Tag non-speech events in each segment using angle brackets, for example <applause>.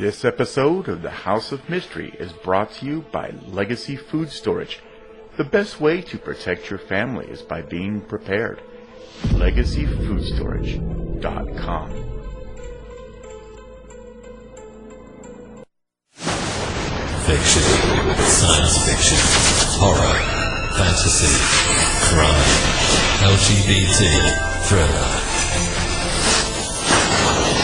This episode of the House of Mystery is brought to you by Legacy Food Storage. The best way to protect your family is by being prepared. LegacyFoodStorage.com. Fiction, science fiction, horror, fantasy, crime, LGBT, thriller.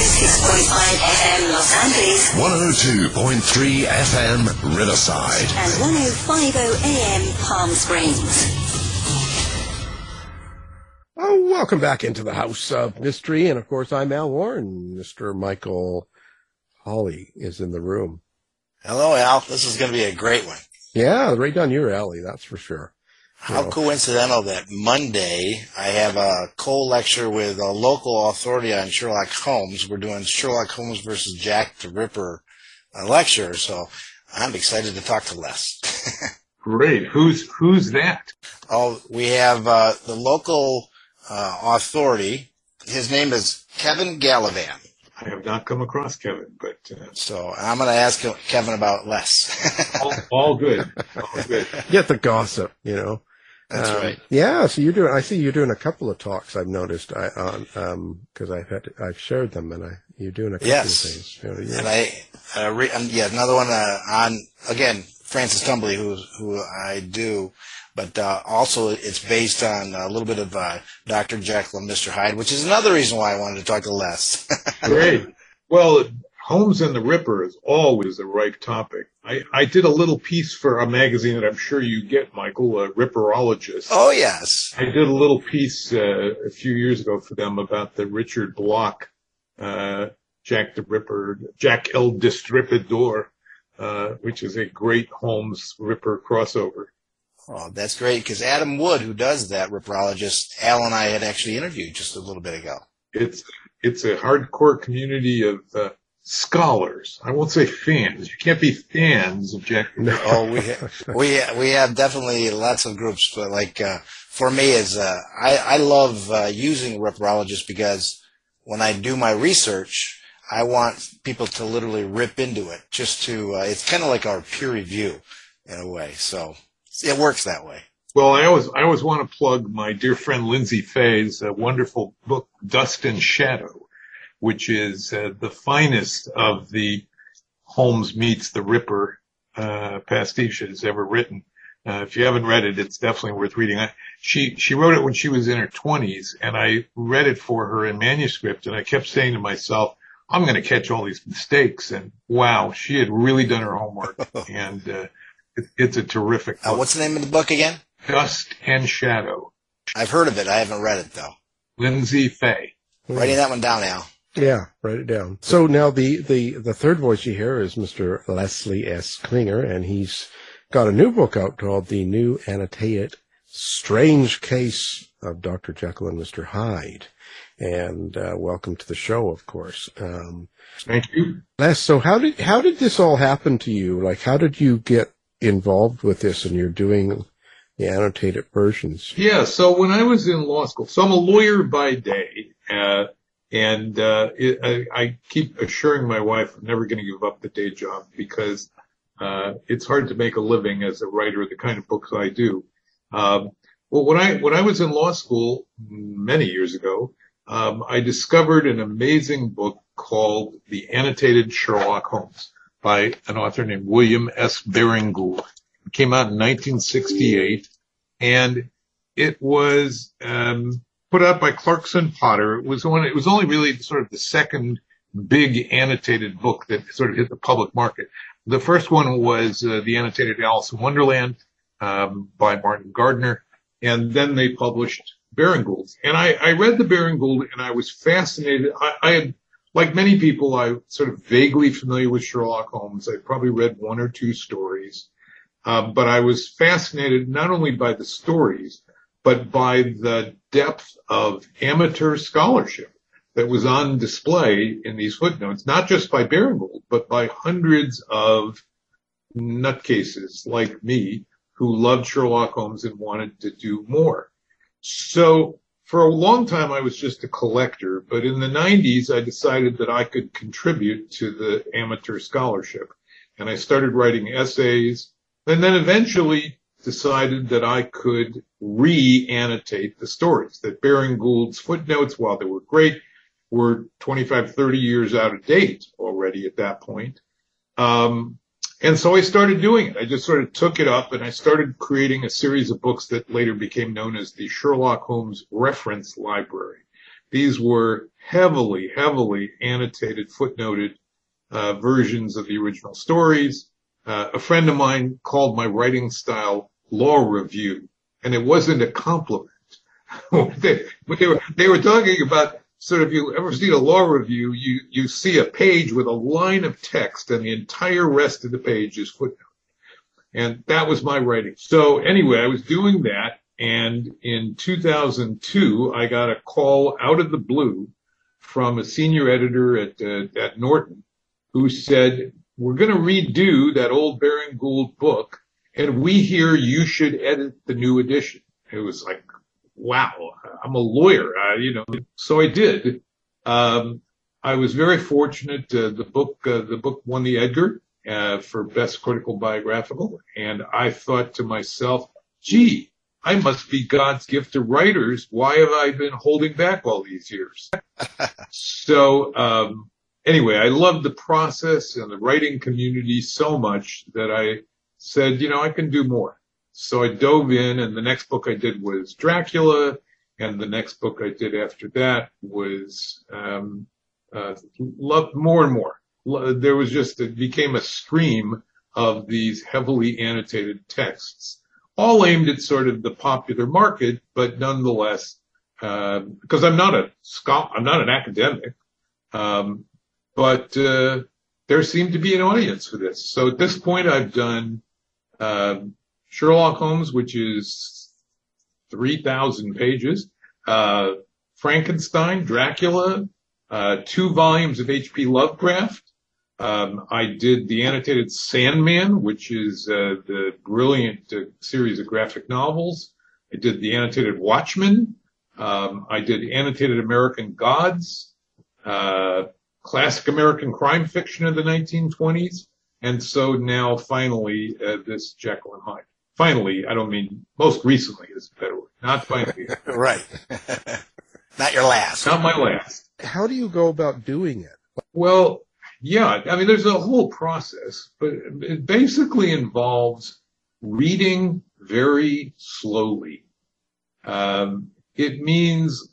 96.5 FM Los Angeles, 102.3 FM Riverside, and 105.0 AM Palm Springs. Oh, welcome back into the House of Mystery, and of course, I'm Al Warren. Mr. Michael Hawley is in the room. Hello, Al. This is going to be a great one. Yeah, right down your alley, that's for sure. How Yeah. coincidental that Monday I have a co-lecture with a local authority on Sherlock Holmes. We're doing Sherlock Holmes versus Jack the Ripper uh, lecture, so I'm excited to talk to Les. <laughs> Great. Who's who's that? oh, we have uh, the local uh, authority. His name is Kevin Gallivan. I have not come across Kevin, but uh, So I'm going to ask Kevin about Les. <laughs> all, all good. All good. Get the gossip, you know. That's Um, right. Yeah, so you're doing, I see you're doing a couple of talks I've noticed I, on, um, cause I've had, I've shared them and I, you're doing a couple Yes. of things. You know, yeah. And I, uh, re- um, yeah, another one uh, on again Francis Tumblety, who who I do, but uh, also it's based on a little bit of uh, Dr. Jekyll and Mr. Hyde, which is another reason why I wanted to talk to Les. <laughs> Great. Well, Holmes and the Ripper is always a ripe topic. I, I did a little piece for a magazine that I'm sure you get, Michael, a Ripperologist. oh yes, I did a little piece uh, a few years ago for them about the Richard Block, uh, Jack the Ripper, Jack El Destripador, uh, which is a great Holmes Ripper crossover. oh, that's great because Adam Wood, who does that Ripperologist, Al and I had actually interviewed just a little bit ago. It's it's a hardcore community of uh, scholars. I won't say fans. You can't be fans of Jack. the Ripper. Oh, we ha- we we have definitely lots of groups, but like uh, for me, is uh, I I love uh, using Ripperologist because when I do my research, I want people to literally rip into it, just to. Uh, it's kind of like our peer review in a way, so it works that way. Well, I always I always want to plug my dear friend Lyndsay Faye's uh, wonderful book Dust and Shadow, which is uh, the finest of the Holmes meets the Ripper uh, pastiches ever written. Uh, if you haven't read it, it's definitely worth reading. I, she she wrote it when she was in her twenties, and I read it for her in manuscript, and I kept saying to myself, "I'm going to catch all these mistakes." And wow, she had really done her homework, <laughs> and uh, it, it's a terrific. Uh, book. what's the name of the book again? Dust and Shadow. I've heard of it. I haven't read it though. Lyndsay Faye. Writing that one down now. Yeah, write it down. So now the, the, the third voice you hear is Mr. Leslie S. Klinger, and he's got a new book out called The New Annotated Strange Case of Dr. Jekyll and Mr. Hyde. And uh, welcome to the show, of course. Um, Thank you. Les, so how did how did this all happen to you? Like, how did you get involved with this? And you're doing the annotated versions. Yeah. So when I was in law school, so I'm a lawyer by day, uh, and uh, it, I, I keep assuring my wife I'm never going to give up the day job because uh, it's hard to make a living as a writer of the kind of books I do. Um, well, when I when I was in law school many years ago, um, I discovered an amazing book called The Annotated Sherlock Holmes by an author named William S. Baring-Gould. It came out in 1968, and it was um, put out by Clarkson Potter. It was one. It was only really sort of the second big annotated book that sort of hit the public market. The first one was uh, the annotated Alice in Wonderland um, by Martin Gardner, and then they published Baring-Gould's. And I, I read the Baring-Gould, and I was fascinated. I, I had, like many people, I sort of vaguely familiar with Sherlock Holmes. I probably read one or two stories, um, but I was fascinated not only by the stories, but by the depth of amateur scholarship that was on display in these footnotes, not just by Baring-Gould, but by hundreds of nutcases like me who loved Sherlock Holmes and wanted to do more. So for a long time, I was just a collector, but in the 90s, I decided that I could contribute to the amateur scholarship. And I started writing essays and then eventually decided that I could re-annotate the stories, that Baring-Gould's footnotes, while they were great, were 25, 30 years out of date already at that point. Um, and so I started doing it. I just sort of took it up and I started creating a series of books that later became known as the Sherlock Holmes Reference Library. These were heavily, heavily annotated, footnoted uh, versions of the original stories. Uh, a friend of mine called my writing style law review, and it wasn't a compliment. <laughs> they, they, were, they were talking about sort of you ever see a law review, you, you see a page with a line of text and the entire rest of the page is footnote. And that was my writing. So anyway, I was doing that. And in 2002, I got a call out of the blue from a senior editor at, uh, at Norton who said, we're going to redo that old Baring-Gould book and we hear you should edit the new edition. It was like, wow, I'm a lawyer, uh, you know. So I did. Um, I was very fortunate. Uh, the book, uh, the book won the Edgar uh, for best critical biographical, and I thought to myself, "Gee, I must be God's gift to writers. Why have I been holding back all these years?" <laughs> so um, anyway, I loved the process and the writing community so much that I said, you know, I can do more. So I dove in, and the next book I did was Dracula, and the next book I did after that was um, uh, loved more and more. There was just it became a stream of these heavily annotated texts, all aimed at sort of the popular market, but nonetheless, uh, because I'm not a scholar, I'm not an academic, um, but uh, there seemed to be an audience for this. So at this point, I've done um, Sherlock Holmes, which is 3,000 pages, uh, Frankenstein, Dracula, uh, two volumes of H.P. Lovecraft. Um, I did the annotated Sandman, which is uh, the brilliant uh, series of graphic novels. I did the annotated Watchmen. Um, I did annotated American Gods, uh, classic American crime fiction of the 1920s, and so now finally uh, this Jekyll and Hyde finally, I don't mean most recently is a better word. Not finally. <laughs> right. <laughs> Not your last. Not my last. How do you go about doing it? Well, yeah, I mean, there's a whole process, but it basically involves reading very slowly. Um, it means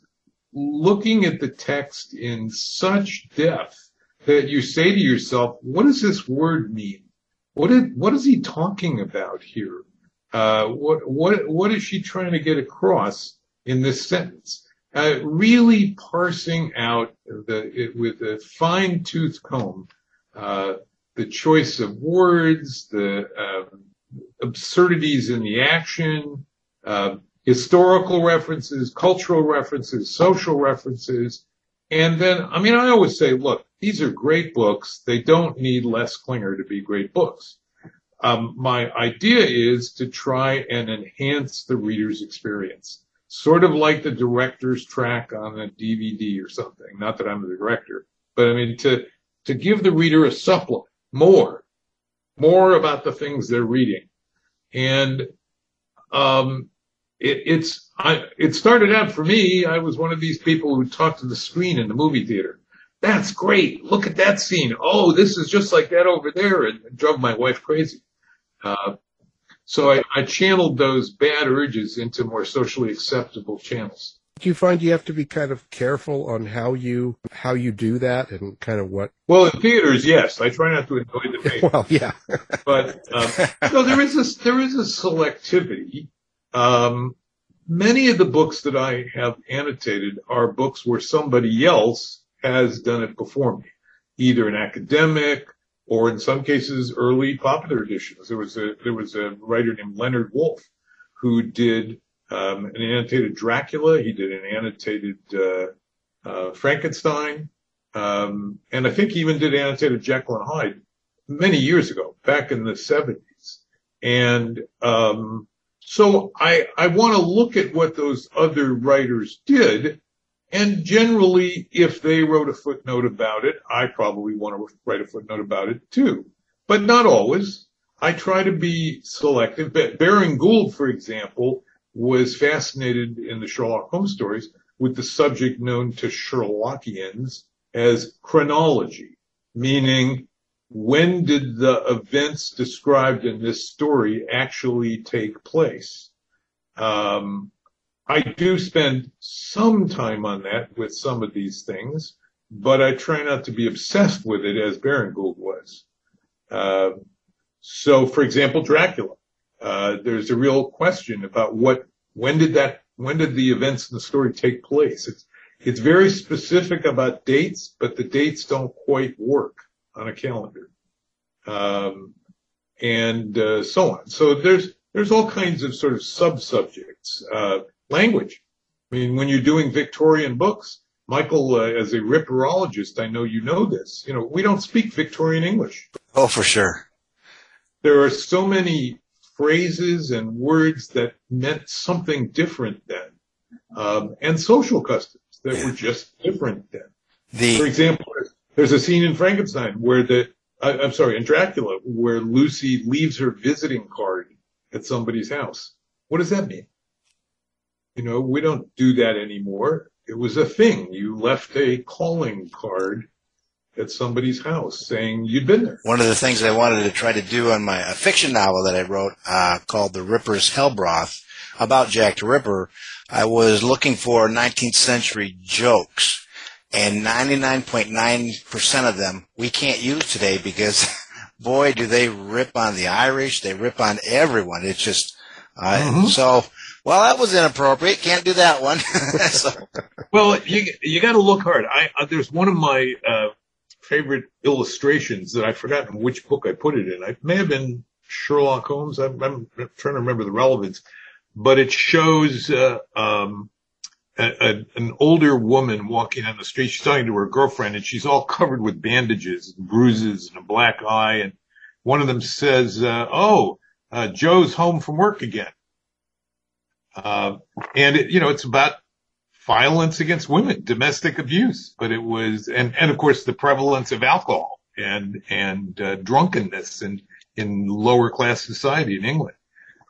looking at the text in such depth that you say to yourself, what does this word mean? What, is he talking about here? Uh, what what what is she trying to get across in this sentence? Uh, really parsing out the it, with a fine tooth comb uh, the choice of words, the um, absurdities in the action, uh, historical references, cultural references, social references. And then, I mean, I always say, look, these are great books. They don't need Les Klinger to be great books. Um, my idea is to try and enhance the reader's experience, sort of like the director's track on a DVD or something. Not that I'm the director, but I mean to to give the reader a supplement, more, more about the things they're reading, and um, it, it's I it started out for me. I was one of these people who talked to the screen in the movie theater. That's great. Look at that scene. Oh, this is just like that over there, and it drove my wife crazy. Uh, so I, I channeled those bad urges into more socially acceptable channels. Do you find you have to be kind of careful on how you how you do that and kind of what? Well, in theaters, yes, I try not to enjoy the <laughs> patient. Well, yeah, but um, no, there is a there is a selectivity. Um, many of the books that I have annotated are books where somebody else has done it before me, either an academic or in some cases early popular editions. There was a there was a writer named Leonard Wolf who did um, an annotated Dracula. He did an annotated uh, uh, Frankenstein, um, and I think he even did annotated Jekyll and Hyde many years ago, back in the 70s. And um, so I I want to look at what those other writers did and generally, if they wrote a footnote about it, I probably want to write a footnote about it too. But not always. I try to be selective. Baring-Gould, for example, was fascinated in the Sherlock Holmes stories with the subject known to Sherlockians as chronology, meaning when did the events described in this story actually take place? Um, I do spend some time on that with some of these things, but I try not to be obsessed with it as Baring Gould was. Uh, so, for example, Dracula. Uh, there's a real question about what, when did that, when did the events in the story take place? It's, it's very specific about dates, but the dates don't quite work on a calendar. Um, and, uh, so on. So there's, there's all kinds of sort of sub-subjects. Uh, language. I mean, when you're doing Victorian books, Michael, uh, as a ripperologist, I know you know this. You know, we don't speak Victorian English. Oh, for sure. There are so many phrases and words that meant something different then, um, and social customs that yeah. were just different then. The... For example, there's a scene in Frankenstein where the, I, I'm sorry, in Dracula, where Lucy leaves her visiting card at somebody's house. What does that mean? You know, we don't do that anymore. It was a thing. You left a calling card at somebody's house saying you'd been there. One of the things I wanted to try to do on my fiction novel that I wrote uh, called The Ripper's Hellbroth about Jack the Ripper, I was looking for 19th century jokes, and 99.9% of them we can't use today because, <laughs> boy, do they rip on the Irish, they rip on everyone. It's just, uh, mm-hmm. so well, that was inappropriate. Can't do that one. <laughs> so. Well, you you got to look hard. I uh, there's one of my uh, favorite illustrations that I've forgotten which book I put it in. It may have been Sherlock Holmes. I'm, I'm trying to remember the relevance, but it shows uh, um, a, an older woman walking on the street. She's talking to her girlfriend, and she's all covered with bandages, and bruises, and a black eye. And one of them says, uh, "Oh, uh, Joe's home from work again." Uh, and it, you know, it's about violence against women, domestic abuse, but it was, and, and of course the prevalence of alcohol and, and, uh, drunkenness in, in lower class society in England.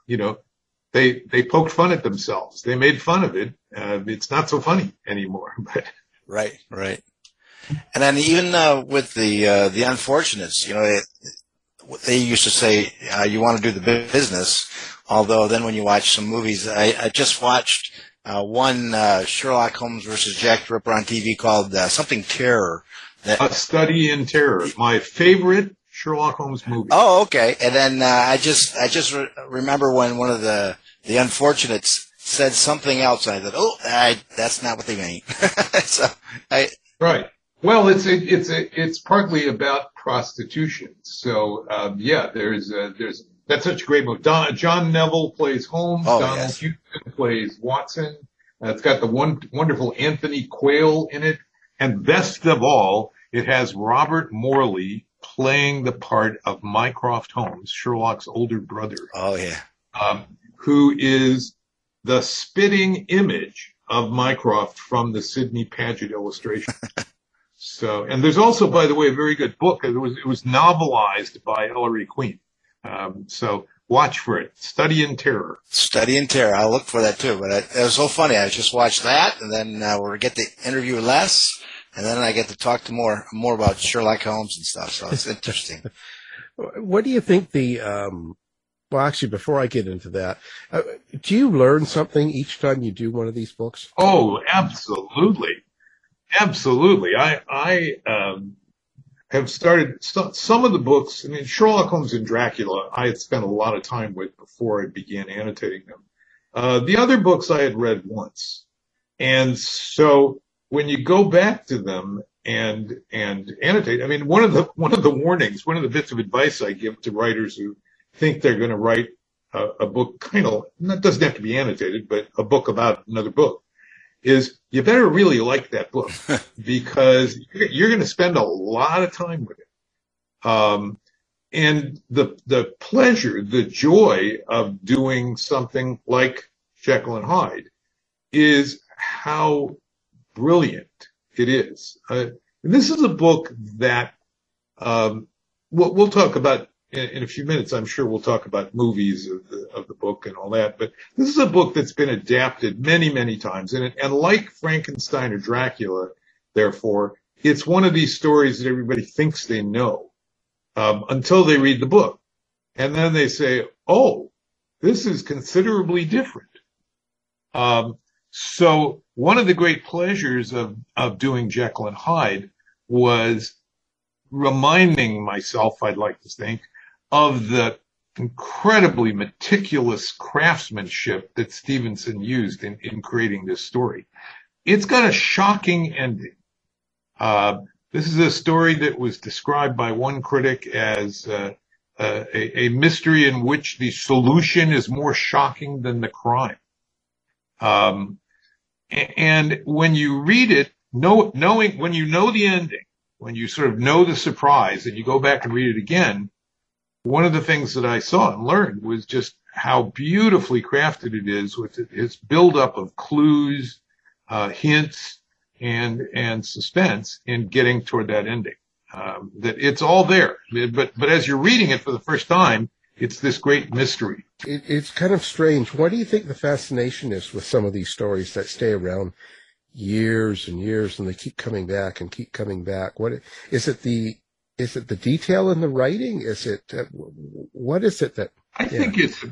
You know, they, they poked fun at themselves. They made fun of it. Uh, it's not so funny anymore, <laughs> but. Right, right. And then even, uh, with the, uh, the unfortunates, you know, it, they used to say, uh, you want to do the business. Although then when you watch some movies, I, I just watched uh, one uh, Sherlock Holmes versus Jack the Ripper on TV called uh, something Terror. That, A Study in Terror, my favorite Sherlock Holmes movie. Oh, okay. And then uh, I just I just re- remember when one of the the unfortunates said something else, and I thought, oh, I, that's not what they mean. <laughs> so I right. Well, it's a, it's a, it's partly about prostitution. So um, yeah, there's a, there's that's such a great book. Don, John Neville plays Holmes. Oh, Donald yes. Houston plays Watson. Uh, it's got the one wonderful Anthony Quayle in it, and best of all, it has Robert Morley playing the part of Mycroft Holmes, Sherlock's older brother. Oh yeah. Um, who is the spitting image of Mycroft from the Sidney Paget illustration. <laughs> so, and there's also, by the way, a very good book. It was, it was novelized by Ellery Queen. Um, so watch for it. Study in Terror. Study in Terror. I'll look for that too. But it, it was so funny. I just watched that, and then uh, we'll get to interview Les, and then I get to talk to more more about Sherlock Holmes and stuff. So it's interesting. <laughs> What do you think the, um, well, actually, before I get into that, uh, do you learn something each time you do one of these books? Oh, absolutely. Absolutely. I, I, um, have started so, some of the books. I mean, Sherlock Holmes and Dracula, I had spent a lot of time with before I began annotating them. Uh, the other books I had read once. And so when you go back to them and, and annotate, I mean, one of the, one of the warnings, one of the bits of advice I give to writers who think they're going to write a, a book kind of, that doesn't have to be annotated, but a book about another book is you better really like that book <laughs> because you're going to spend a lot of time with it. Um, and the, the pleasure, the joy of doing something like Jekyll and Hyde is how brilliant it is. Uh, and this is a book that, um, we'll, we'll talk about in, a few minutes. I'm sure we'll talk about movies of the, of the book and all that, but this is a book that's been adapted many, many times. And, it, and like Frankenstein or Dracula, therefore, it's one of these stories that everybody thinks they know, um, until they read the book. And then they say, oh, this is considerably different. Um, so one of the great pleasures of, of doing Jekyll and Hyde was reminding myself, I'd like to think, of the incredibly meticulous craftsmanship that Stevenson used in, in creating this story. It's got a shocking ending. Uh, this is a story that was described by one critic as uh, uh, a, a, mystery in which the solution is more shocking than the crime. Um, and when you read it, know, knowing when you know the ending, when you sort of know the surprise, and you go back and read it again, one of the things that I saw and learned was just how beautifully crafted it is with its buildup of clues, uh, hints, and and suspense in getting toward that ending. Um, that it's all there, but but as you're reading it for the first time, it's this great mystery. It, it's kind of strange. What do you think the fascination is with some of these stories that stay around years and years, and they keep coming back and keep coming back? What is it? The is it the detail in the writing? Is it uh, what is it that? I think it's.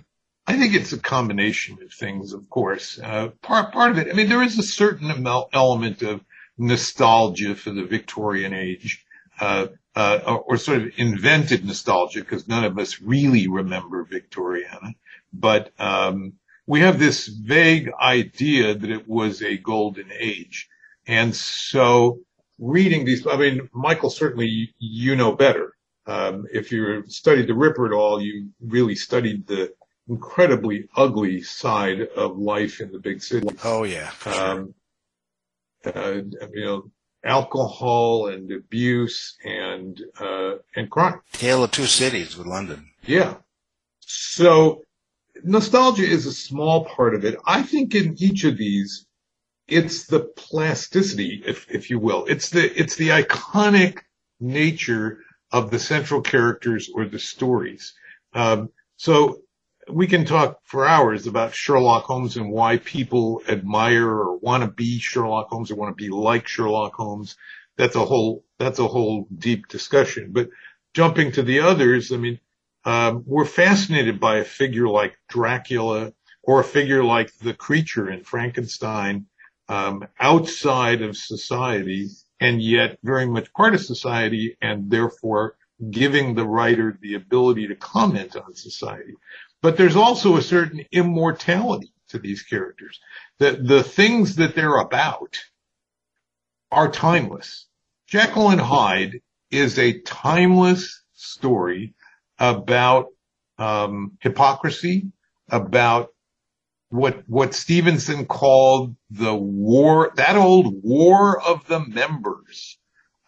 I think it's a combination of things, of course. Uh, part part of it. I mean, there is a certain element of nostalgia for the Victorian age. Uh, uh, or, or, sort of invented nostalgia because none of us really remember Victoriana. But um, we have this vague idea that it was a golden age. And so reading these, I mean, Michael, certainly you know better. Um, if you studied the Ripper at all, you really studied the incredibly ugly side of life in the big city. Oh yeah. Um, uh, you know, alcohol and abuse and uh, and crime. Tale of two cities with London. Yeah. So nostalgia is a small part of it. I think in each of these, it's the plasticity, if if you will. It's the it's the iconic nature of the central characters or the stories. Um, so we can talk for hours about Sherlock Holmes and why people admire or want to be Sherlock Holmes or want to be like Sherlock Holmes. That's a whole, that's a whole deep discussion. But jumping to the others, I mean, um, we're fascinated by a figure like Dracula or a figure like the creature in Frankenstein, um, outside of society and yet very much part of society and therefore giving the writer the ability to comment on society. But there's also a certain immortality to these characters. The, the things that they're about are timeless. Jekyll and Hyde is a timeless story about um, hypocrisy, about what what Stevenson called the war, that old war of the members.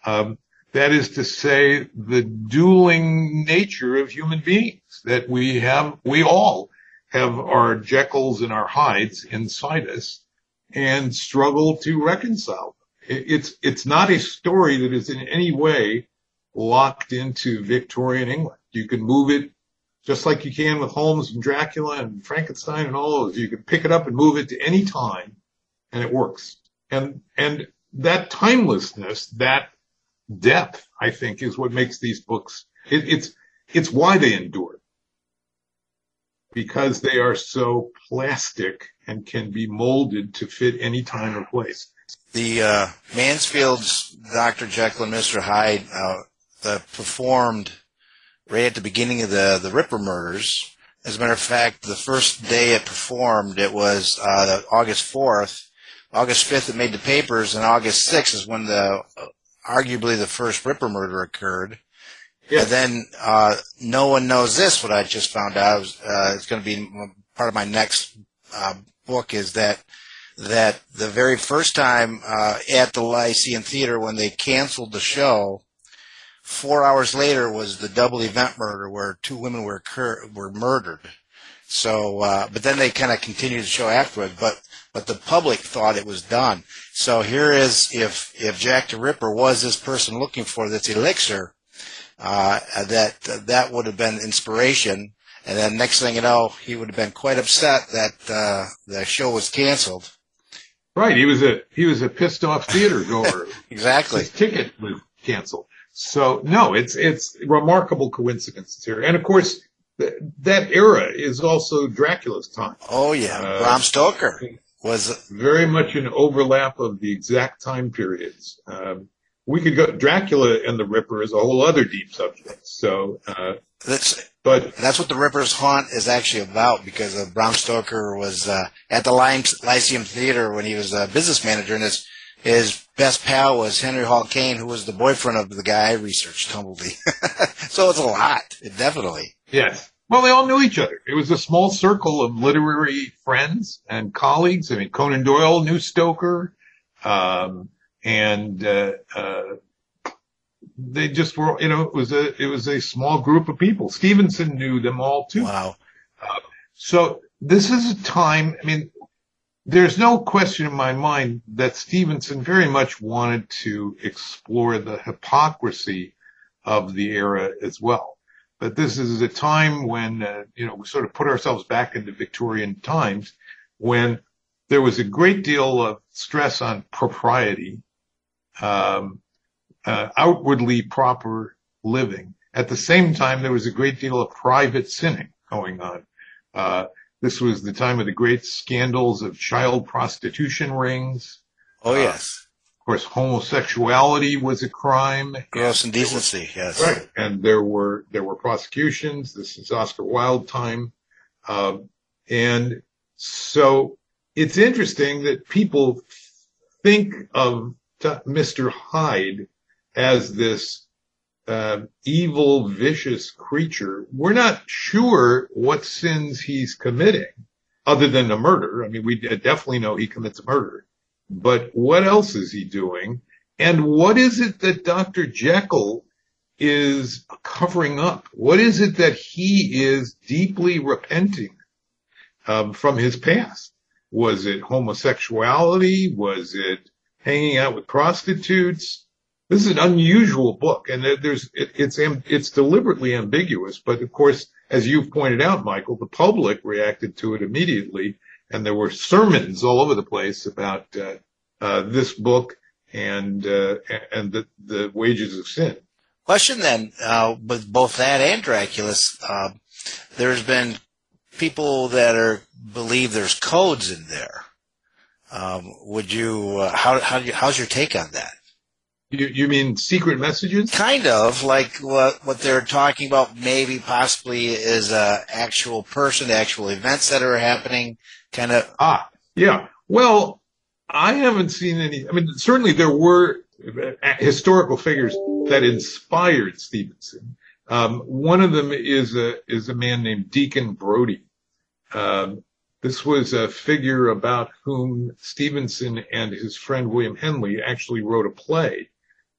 Um, that is to say, the dueling nature of human beings that we have, we all have our Jekylls and our Hydes inside us and struggle to reconcile. It's, it's not a story that is in any way locked into Victorian England. You can move it just like you can with Holmes and Dracula and Frankenstein and all those. You can pick it up and move it to any time and it works. And, and that timelessness, that depth, I think, is what makes these books, it, it's, it's why they endure. Because they are so plastic and can be molded to fit any time or place. The uh, Mansfield's Dr. Jekyll and Mr. Hyde uh, the performed right at the beginning of the, the Ripper murders. As a matter of fact, the first day it performed, it was uh, August 4th. August 5th, it made the papers, and August 6th is when the arguably the first Ripper murder occurred. Yeah. And then uh, no one knows this. What I just found out uh, it's going to be part of my next uh, book is that that the very first time uh, at the Lyceum Theater when they canceled the show, four hours later was the double event murder where two women were occur- were murdered. So, uh, but then they kind of continued the show afterward. But but the public thought it was done. So here is if if Jack the Ripper was this person looking for this elixir, uh, that uh, that would have been inspiration. And then next thing you know, he would have been quite upset that uh, the show was canceled. Right, he was a he was a pissed off theater goer. <laughs> exactly, his ticket was canceled. So no, it's it's remarkable coincidences here, and of course th- that era is also Dracula's time. Oh yeah, uh, Bram Stoker was very much an overlap of the exact time periods. Um, we could go Dracula and the Ripper is a whole other deep subject. So uh, that's but that's what the Ripper's haunt is actually about because uh, Bram Stoker was uh, at the Lyceum Theater when he was a business manager, and his his best pal was Henry Hall Caine, who was the boyfriend of the guy I researched, Tumblety. <laughs> so it's a lot, definitely. Yes. Well, they all knew each other. It was a small circle of literary friends and colleagues. I mean, Conan Doyle knew Stoker, um, and uh, uh, they just were. You know, it was a it was a small group of people. Stevenson knew them all too. Wow. Uh, so this is a time. I mean, there's no question in my mind that Stevenson very much wanted to explore the hypocrisy of the era as well but this is a time when, uh, you know, we sort of put ourselves back into Victorian times when there was a great deal of stress on propriety, um, uh, outwardly proper living. At the same time, there was a great deal of private sinning going on. Uh, this was the time of the great scandals of child prostitution rings. Oh, yes Of course, homosexuality was a crime. Gross indecency, yes. Right. And there were, there were prosecutions. This is Oscar Wilde time. Um, and so it's interesting that people think of Mr. Hyde as this uh, evil, vicious creature. We're not sure what sins he's committing other than a murder. I mean, we definitely know he commits murder. But what else is he doing? And what is it that Dr. Jekyll is covering up? What is it that he is deeply repenting um, from his past? Was it homosexuality? Was it hanging out with prostitutes? This is an unusual book, and there's it, it's it's deliberately ambiguous. But of course, as you've pointed out, Michael, the public reacted to it immediately and there were sermons all over the place about uh, uh, this book and uh, and the, the wages of sin. Question then, uh, with both that and Dracula's, uh, there's been people that are believe there's codes in there. Um, would you uh, how how how's your take on that? You, you mean secret messages? Kind of like what what they're talking about. Maybe possibly is a actual person, actual events that are happening kind of. Ah, yeah. Well, I haven't seen any. I mean, certainly there were historical figures that inspired Stevenson. Um, one of them is a is a man named Deacon Brodie. Um, this was a figure about whom Stevenson and his friend William Henley actually wrote a play.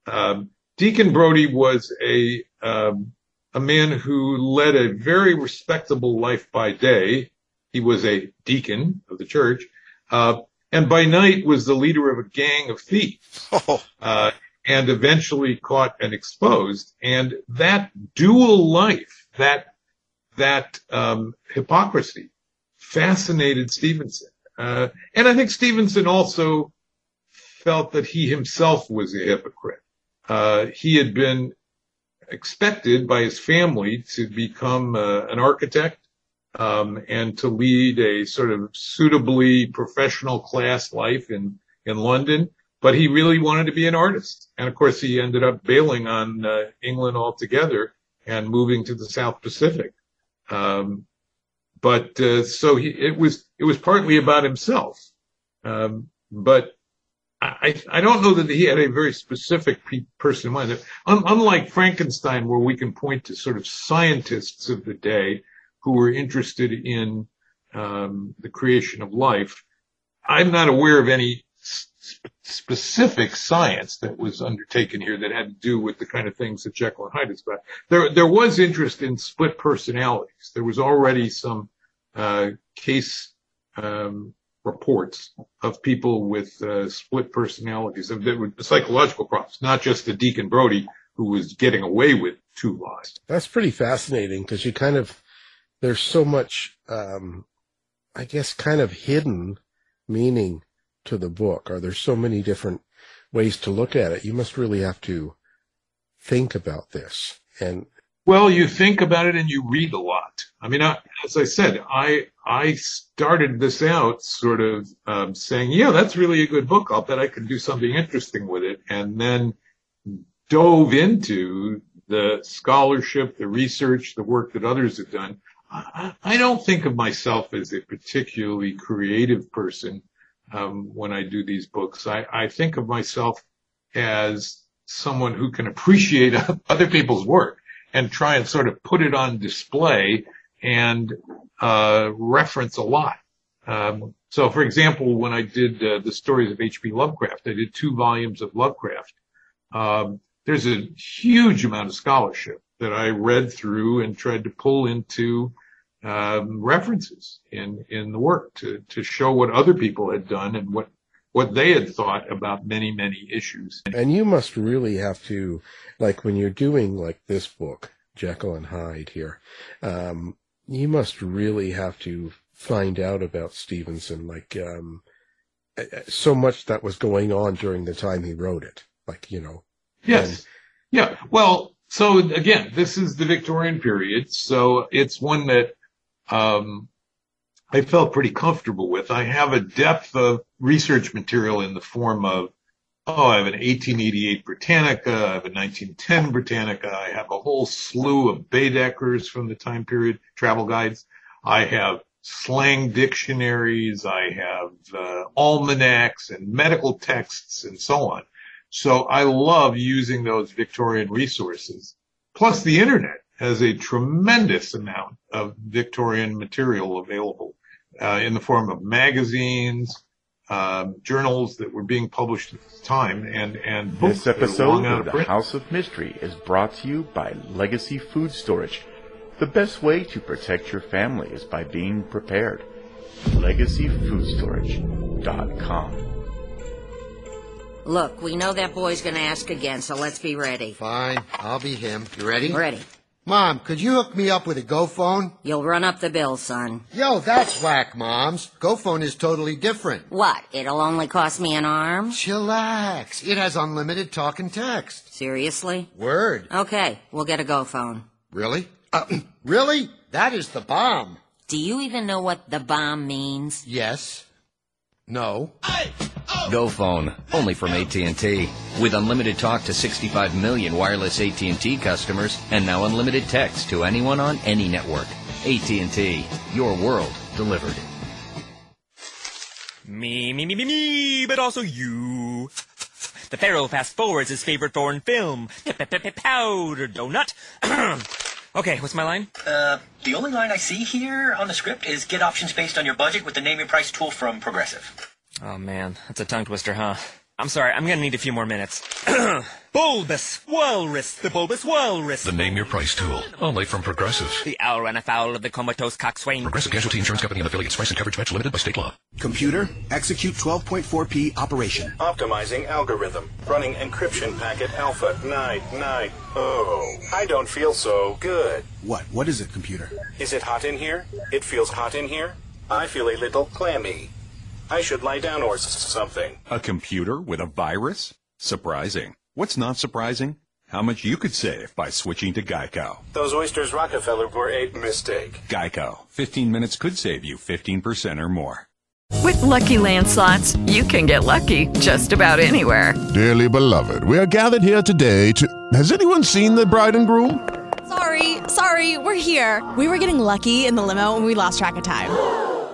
Um, Deacon Brodie was a um, a man who led a very respectable life by day. He was a deacon of the church, uh, and by night was the leader of a gang of thieves. <laughs> Uh, and eventually caught and exposed. And that dual life, that that um, hypocrisy, fascinated Stevenson. Uh, and I think Stevenson also felt that he himself was a hypocrite. Uh, he had been expected by his family to become uh, an architect um, and to lead a sort of suitably professional class life in in London. But he really wanted to be an artist, and of course he ended up bailing on uh, England altogether and moving to the South Pacific. Um, but uh, so he, it was it was partly about himself, um, but I, I don't know that he had a very specific pe- person in mind. Un- unlike Frankenstein, where we can point to sort of scientists of the day who were interested in um, the creation of life, I'm not aware of any sp- specific science that was undertaken here that had to do with the kind of things that Jekyll and Hyde is about. There, there was interest in split personalities. There was already some uh, case um, reports of people with uh, split personalities, of the psychological problems, not just the Deacon Brodie who was getting away with two lies. That's pretty fascinating because you kind of there's so much, um, I guess, kind of hidden meaning to the book, or there's so many different ways to look at it. You must really have to think about this and well, you think about it and you read a lot. I mean, I, as I said, I I started this out sort of um, saying, yeah, that's really a good book. I'll bet I can do something interesting with it, and then dove into the scholarship, the research, the work that others have done. I, I don't think of myself as a particularly creative person um, when I do these books. I, I think of myself as someone who can appreciate <laughs> other people's work and try and sort of put it on display and uh, reference a lot. Um, so, for example, when I did uh, the stories of H.P. Lovecraft, I did two volumes of Lovecraft. Um, there's a huge amount of scholarship that I read through and tried to pull into um, references in in the work to to show what other people had done and what what they had thought about many many issues. And you must really have to, like when you're doing like this book, Jekyll and Hyde here, um, you must really have to find out about Stevenson, like um, so much that was going on during the time he wrote it, like you know. Yes. And, yeah. Well, so again, this is the Victorian period, so it's one that um, I felt pretty comfortable with. I have a depth of research material in the form of, oh, I have an 1888 Britannica, I have a 1910 Britannica, I have a whole slew of Baedekers from the time period, travel guides. I have slang dictionaries, I have uh, almanacs and medical texts and so on. So I love using those Victorian resources. Plus the internet has a tremendous amount of Victorian material available uh, in the form of magazines, um, journals that were being published at the time, and and This episode of The print. House of Mystery is brought to you by Legacy Food Storage. The best way to protect your family is by being prepared. LegacyFoodStorage.com. Look, we know that boy's gonna ask again, so let's be ready. Fine, I'll be him. You ready? Ready. Mom, could you hook me up with a Go phone? You'll run up the bill, son. Yo, that's whack, Moms. Go phone is totally different. What? It'll only cost me an arm? Chillax. It has unlimited talk and text. Seriously? Word. Okay, we'll get a Go phone. Really? Uh, <clears throat> really? That is the bomb. Do you even know what the bomb means? Yes. No. Go phone, only from AT&T. With unlimited talk to 65 million wireless AT&T customers and now unlimited text to anyone on any network. AT&T, your world delivered. Me, me, me, me, me, but also you. The Pharaoh fast forwards his favorite foreign film, Powder Donut. <clears throat> Okay, what's my line? Uh, the only line I see here on the script is get options based on your budget with the name and price tool from Progressive. Oh man, that's a tongue twister, huh? I'm sorry, I'm gonna need a few more minutes. <clears throat> bulbous Walrus, the Bulbous Walrus. The Name Your Price tool. Only from Progressive. The owl ran afoul of the comatose coxswain. Progressive Casualty Insurance Company and affiliates. Price and coverage match limited by state law. Computer, execute 12.4p operation. Optimizing algorithm. Running encryption packet alpha 99. Oh, I don't feel so good. What? What is it, computer? Is it hot in here? It feels hot in here. I feel a little clammy. I should lie down or something. A computer with a virus? Surprising. What's not surprising? How much you could save by switching to Geico. Those oysters Rockefeller were a mistake. Geico. 15 minutes could save you 15% or more. With Lucky Land slots, you can get lucky just about anywhere. Dearly beloved, we are gathered here today to. Has anyone seen the bride and groom? Sorry, sorry, we're here. We were getting lucky in the limo and we lost track of time.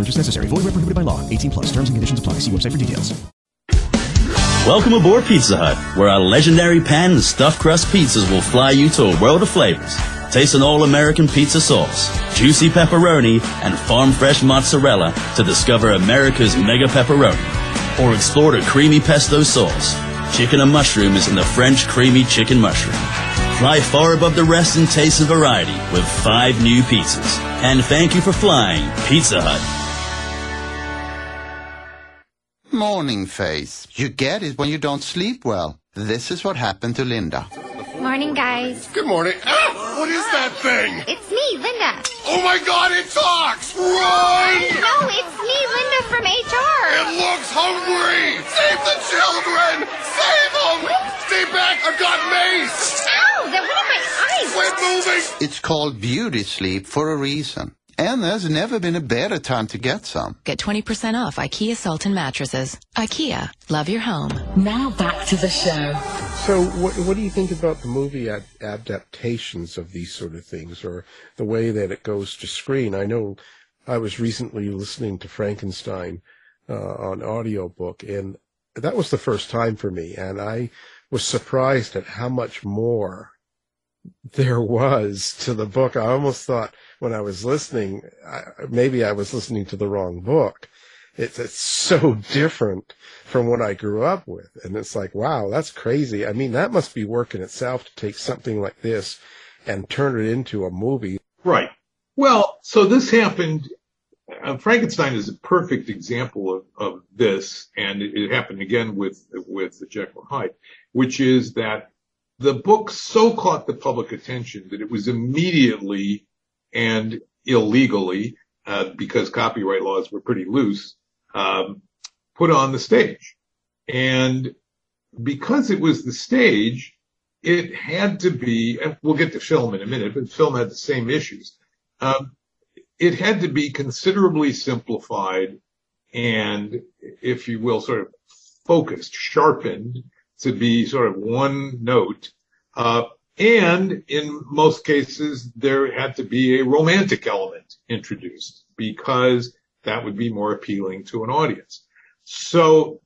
Purchase necessary. Void where prohibited by law. 18 plus. Terms and conditions apply. See website for details. Welcome aboard Pizza Hut, where our legendary pan and stuffed crust pizzas will fly you to a world of flavors. Taste an all-American pizza sauce, juicy pepperoni, and farm-fresh mozzarella to discover America's mega pepperoni. Or explore the creamy pesto sauce. Chicken and mushroom is in the French creamy chicken mushroom. Fly far above the rest in taste and variety with five new pizzas. And thank you for flying, Pizza Hut. Morning face. You get it when you don't sleep well. This is what happened to Linda. Morning, guys. Good morning. Ah, what is that thing? It's me, Linda. Oh my god, it talks! Run! No, it's me, Linda from HR. It looks hungry! Save the children! Save them! Stay back, I've got mace! Ow, that went in my eyes. Quit moving! It's called beauty sleep for a reason. And there's never been a better time to get some. Get 20% off IKEA Sultan mattresses. IKEA, love your home. Now back to the show. So, what, what do you think about the movie ad- adaptations of these sort of things, or the way that it goes to screen? I know I was recently listening to Frankenstein uh, on audiobook, and that was the first time for me, and I was surprised at how much more there was to the book. I almost thought when I was listening, I, maybe I was listening to the wrong book. It's, it's so <laughs> different from what I grew up with. And it's like, wow, that's crazy. I mean, that must be work in itself to take something like this and turn it into a movie. Right. Well, so this happened. Uh, Frankenstein is a perfect example of, of this, and it, it happened again with with the Jekyll and Hyde, which is that the book so caught the public attention that it was immediately and illegally, uh, because copyright laws were pretty loose, um, put on the stage. And because it was the stage, it had to be, we'll get to film in a minute, but film had the same issues. Um, it had to be considerably simplified and, if you will, sort of focused, sharpened to be sort of one note. Uh, and in most cases, there had to be a romantic element introduced because that would be more appealing to an audience. So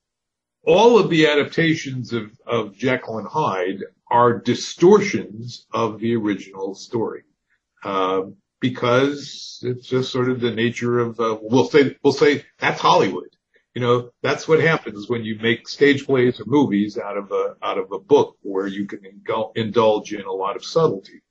all of the adaptations of, of Jekyll and Hyde are distortions of the original story. Uh, because it's just sort of the nature of, uh, we'll say, we'll say that's Hollywood. You know, that's what happens when you make stage plays or movies out of a, out of a book where you can indulge in a lot of subtlety.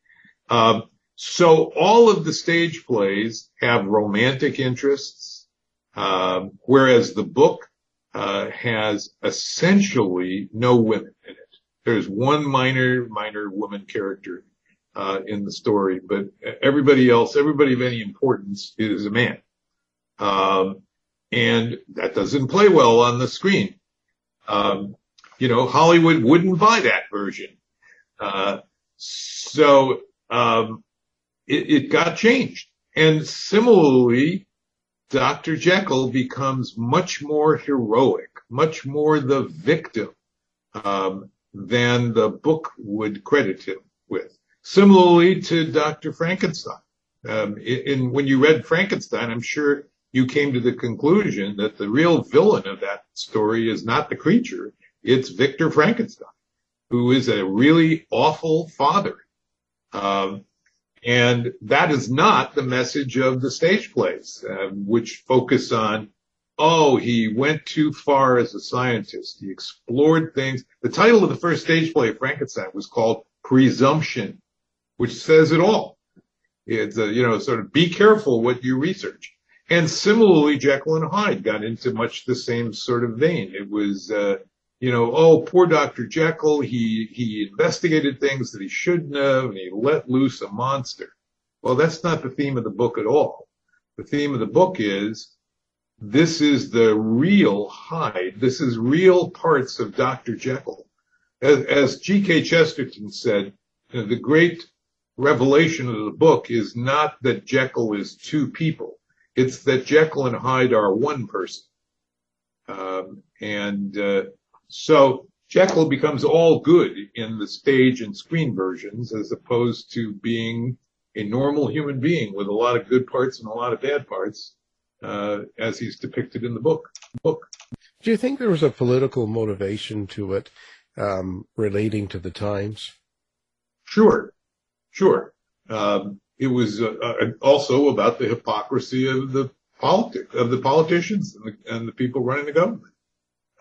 Um, so all of the stage plays have romantic interests, um, whereas the book, uh, has essentially no women in it. There's one minor, minor woman character, uh, in the story, but everybody else, everybody of any importance is a man. Um, and that doesn't play well on the screen. Um, you know, Hollywood wouldn't buy that version. Uh, so, um, it, it got changed. And similarly, Dr. Jekyll becomes much more heroic, much more the victim, um, than the book would credit him with. Similarly to Dr. Frankenstein. Um, in, in, when you read Frankenstein, I'm sure you came to the conclusion that the real villain of that story is not the creature, it's Victor Frankenstein, who is a really awful father. Um, and that is not the message of the stage plays, uh, which focus on, oh, he went too far as a scientist. He explored things. The title of the first stage play of Frankenstein was called Presumption, which says it all. It's a, you know, sort of be careful what you research. And similarly, Jekyll and Hyde got into much the same sort of vein. It was, uh, you know, oh, poor Dr. Jekyll, he, he investigated things that he shouldn't have and he let loose a monster. Well, that's not the theme of the book at all. The theme of the book is this is the real Hyde. This is real parts of Dr. Jekyll. As, as G.K. Chesterton said, you know, the great revelation of the book is not that Jekyll is two people. It's that Jekyll and Hyde are one person. Um, and, uh, so Jekyll becomes all good in the stage and screen versions as opposed to being a normal human being with a lot of good parts and a lot of bad parts, uh, as he's depicted in the book. Book. Do you think there was a political motivation to it, um, relating to the times? Sure, sure. Um, it was uh, uh, also about the hypocrisy of the politic of the politicians and the, and the people running the government.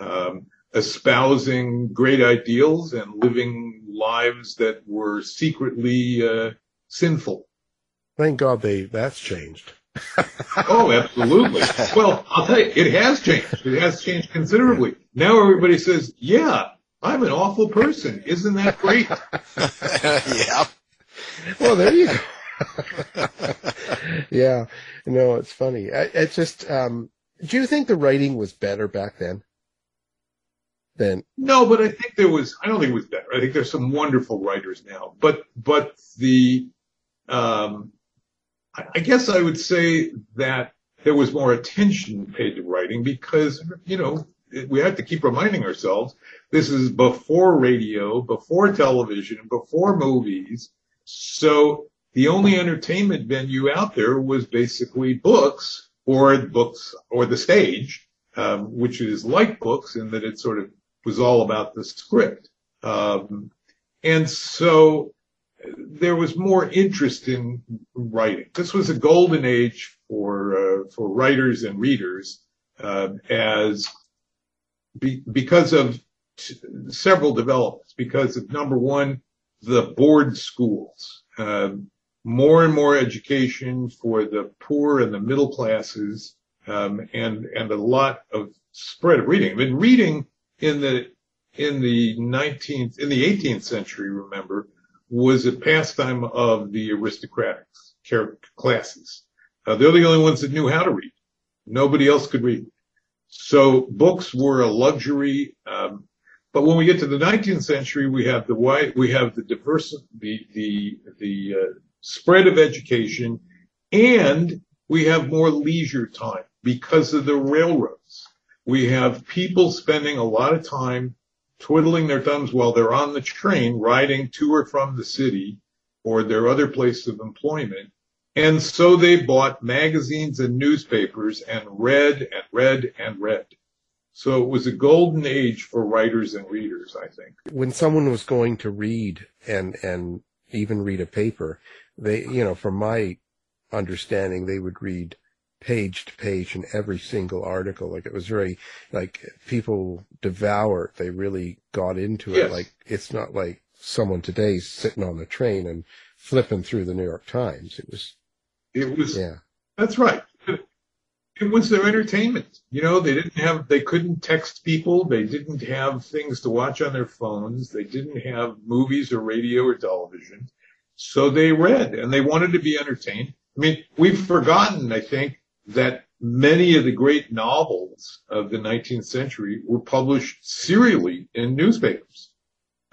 Um, espousing great ideals and living lives that were secretly uh, sinful. Thank God they that's changed. <laughs> oh, absolutely. Well, I'll tell you, it has changed. It has changed considerably. Now everybody says, "Yeah, I'm an awful person. Isn't that great?" <laughs> yeah. Well, there you go. <laughs> yeah. No, it's funny. I, it's just, um, do you think the writing was better back then? Then no, but I think there was. I don't think it was better. I think there's some wonderful writers now, but but the, um, I, I guess I would say that there was more attention paid to writing because you know we have to keep reminding ourselves this is before radio, before television, before movies. So the only entertainment venue out there was basically books or books or the stage, um, which is like books in that it sort of was all about the script. Um, and so there was more interest in writing. This was a golden age for uh, for writers and readers, uh, as be, because of t- several developments. Because of number one, the board schools, um, more and more education for the poor and the middle classes, um, and and a lot of spread of reading. I mean, reading in the in the 19th in the 18th century, remember, was a pastime of the aristocratic classes. Uh, they're the only ones that knew how to read. Nobody else could read. So books were a luxury. Um, but when we get to the 19th century, we have the wide, we have the diverse, the the the uh, spread of education, and we have more leisure time because of the railroads. We have people spending a lot of time twiddling their thumbs while they're on the train riding to or from the city or their other place of employment. And so they bought magazines and newspapers and read and read and read. So it was a golden age for writers and readers, I think. When someone was going to read and, and even read a paper, they, you know, from my understanding, they would read page to page in every single article. Like it was very, like people devour it. They really got into it. Yes. Like it's not like someone today sitting on the train and flipping through the New York Times. It was, It was, yeah. that's right. It was their entertainment. You know, they didn't have, they couldn't text people. They didn't have things to watch on their phones. They didn't have movies or radio or television. So they read and they wanted to be entertained. I mean, we've forgotten, I think, that many of the great novels of the 19th century were published serially in newspapers.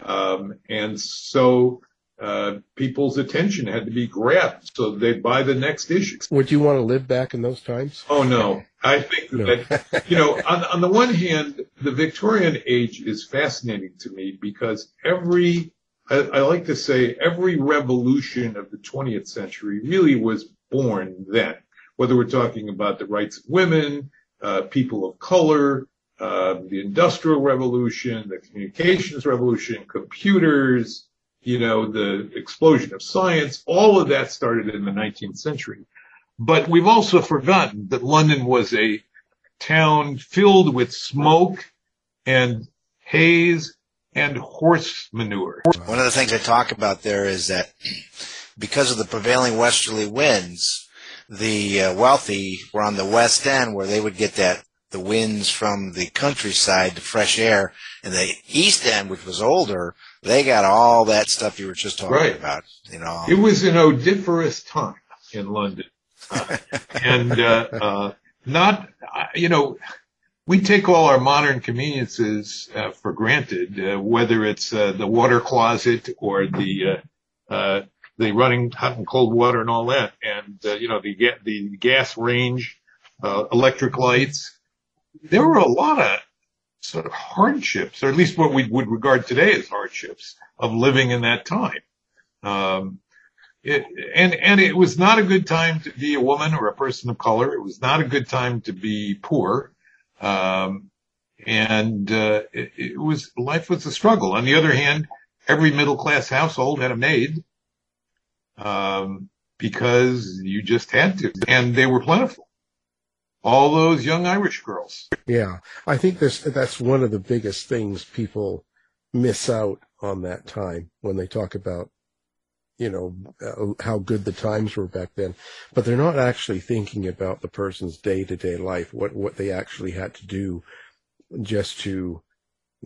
Um, and so uh, people's attention had to be grabbed so they'd buy the next issue. Would you want to live back in those times? Oh no. I think No. that, you know, on, on the one hand, the Victorian age is fascinating to me because every, I, I like to say every revolution of the 20th century really was born then. Whether we're talking about the rights of women, uh, people of color, uh, the industrial revolution, the communications revolution, computers, you know, the explosion of science, all of that started in the 19th century. But we've also forgotten that London was a town filled with smoke and haze and horse manure. One of the things I talk about there is that because of the prevailing westerly winds, the uh, wealthy were on the west end where they would get that the winds from the countryside, the fresh air, and the east end, which was older, they got all that stuff you were just talking Right. about. You know, It was an odiferous time in London. Uh, <laughs> and, uh, uh, not, uh, you know, we take all our modern conveniences uh, for granted, uh, whether it's uh, the water closet or the, uh, uh, the running hot and cold water and all that. And, uh, you know, the, the gas range, electric lights. There were a lot of sort of hardships, or at least what we would regard today as hardships of living in that time. Um, it, and and it was not a good time to be a woman or a person of color. It was not a good time to be poor, um, and uh, it, it was life was a struggle. On the other hand, every middle class household had a maid um, because you just had to, and they were plentiful. All those young Irish girls. Yeah, I think this that's one of the biggest things people miss out on that time when they talk about, you know, uh, how good the times were back then. But they're not actually thinking about the person's day to day life, what what they actually had to do just to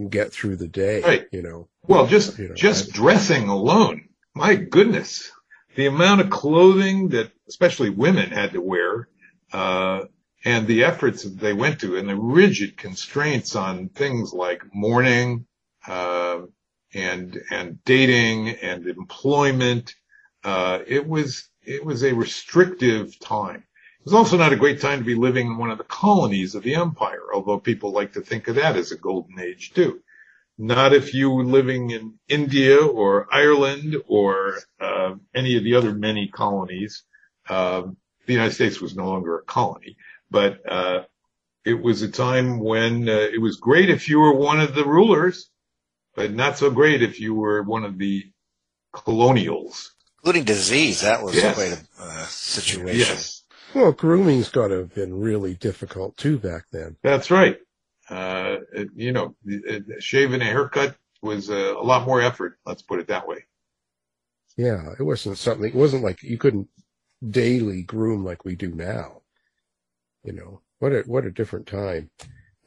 get through the day. Right. You know. Well, just You know, just dressing alone, my goodness, the amount of clothing that especially women had to wear, uh, and the efforts that they went to, and the rigid constraints on things like mourning, uh, and and dating and employment. Uh, it was it was a restrictive time. It was also not a great time to be living in one of the colonies of the empire, although people like to think of that as a golden age too not if you were living in India or Ireland or uh, any of the other many colonies. Um, the United States was no longer a colony, but uh, it was a time when uh, it was great if you were one of the rulers, but not so great if you were one of the colonials. including disease. That was Yes. quite a uh, situation. Yes, Well, grooming's got to have been really difficult too back then. that's right. Uh, it- you know, uh, shaving a haircut was uh, a lot more effort. Let's put it that way. Yeah, it wasn't something. It wasn't like you couldn't daily groom like we do now. You know what a what a different time.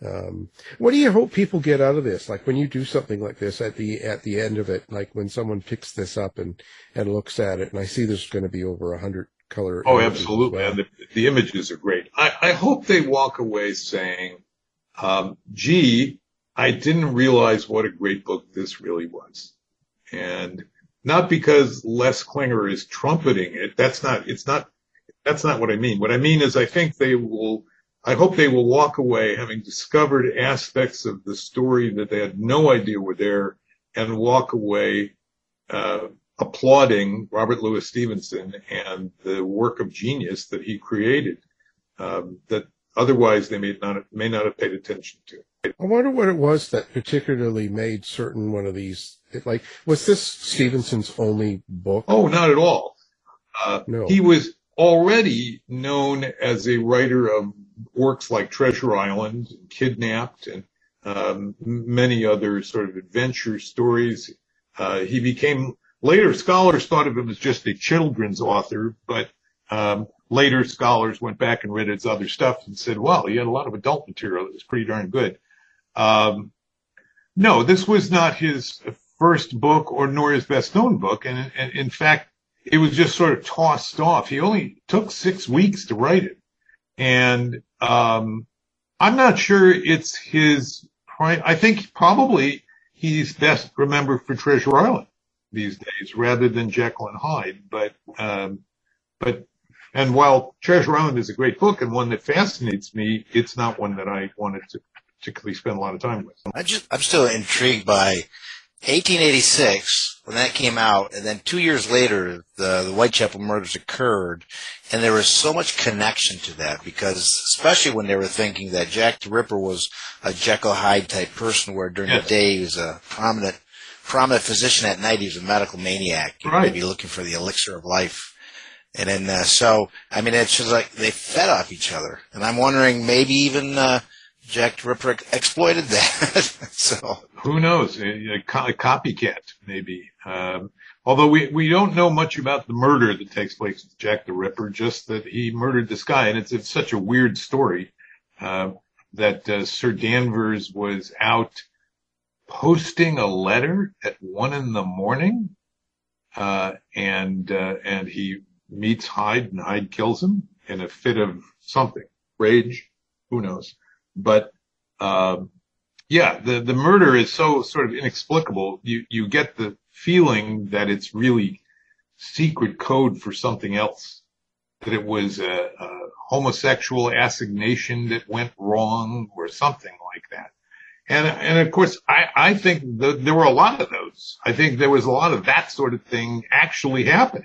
Um, what do you hope people get out of this? Like when you do something like this at the at the end of it, like when someone picks this up and and looks at it, and I see there's going to be over a hundred color. Oh, absolutely. well. And the, the images are great. I, I hope they walk away saying, um, gee, I didn't realize what a great book this really was. And not because Les Klinger is trumpeting it. That's not, it's not, that's not what I mean. What I mean is I think they will, I hope they will walk away having discovered aspects of the story that they had no idea were there and walk away, uh, applauding Robert Louis Stevenson and the work of genius that he created, um, that otherwise they may not, may not have paid attention to. I wonder what it was that particularly made certain one of these. Like, was this Stevenson's only book? Oh, not at all. Uh, No. He was already known as a writer of works like Treasure Island, and Kidnapped, and um, many other sort of adventure stories. Uh, he became later scholars thought of him as just a children's author, but um, later scholars went back and read his other stuff and said, "Well, he had a lot of adult material that was pretty darn good." Um, no, this was not his first book or nor his best known book. And, and in fact, it was just sort of tossed off. He only took six weeks to write it. And, um, I'm not sure it's his prime. I think probably he's best remembered for Treasure Island these days rather than Jekyll and Hyde. But, um, but, and while Treasure Island is a great book and one that fascinates me, it's not one that I wanted to particularly spend a lot of time with. I just, I'm still intrigued by 1886 when that came out, and then two years later, the, the Whitechapel murders occurred, and there was so much connection to that because, especially when they were thinking that Jack the Ripper was a Jekyll Hyde type person, where during the day he was a prominent, prominent physician, at night he was a medical maniac, Right. maybe looking for the elixir of life. And then, uh, so, I mean, it's just like they fed off each other. And I'm wondering maybe even, uh, Jack Ripper exploited that. <laughs> so, Who knows? A, a, co- a copycat, maybe. Um, although we, we don't know much about the murder that takes place with Jack the Ripper, just that he murdered this guy. And it's, it's such a weird story, uh, that, uh, Sir Danvers was out posting a letter at one in the morning, uh, and, uh, and he meets Hyde and Hyde kills him in a fit of something, rage, who knows. But, um, yeah, the, the murder is so sort of inexplicable. You, you get the feeling that it's really secret code for something else. That it was a, a homosexual assignation that went wrong or something like that. And, and of course, I, I think that there were a lot of those. I think there was a lot of that sort of thing actually happening.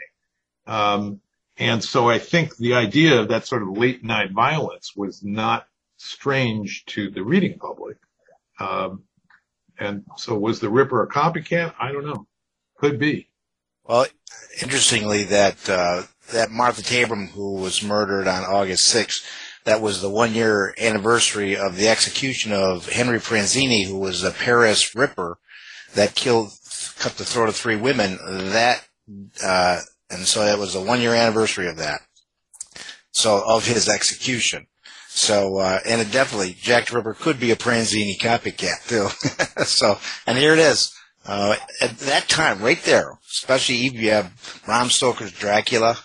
Um, and so I think the idea of that sort of late night violence was not strange to the reading public. Um, and so was the Ripper a copycat? I don't know. Could be. Well, interestingly, that uh, that Martha Tabram, who was murdered on August 6th, that was the one year anniversary of the execution of Henry Pranzini, who was a Paris Ripper that killed, cut the throat of three women. That, uh, and so that was the one year anniversary of that. So of his execution. So, uh, and it definitely, Jack the Ripper could be a Pranzini copycat too. <laughs> so, and here it is. Uh, at that time, right there, especially if you have Bram Stoker's Dracula,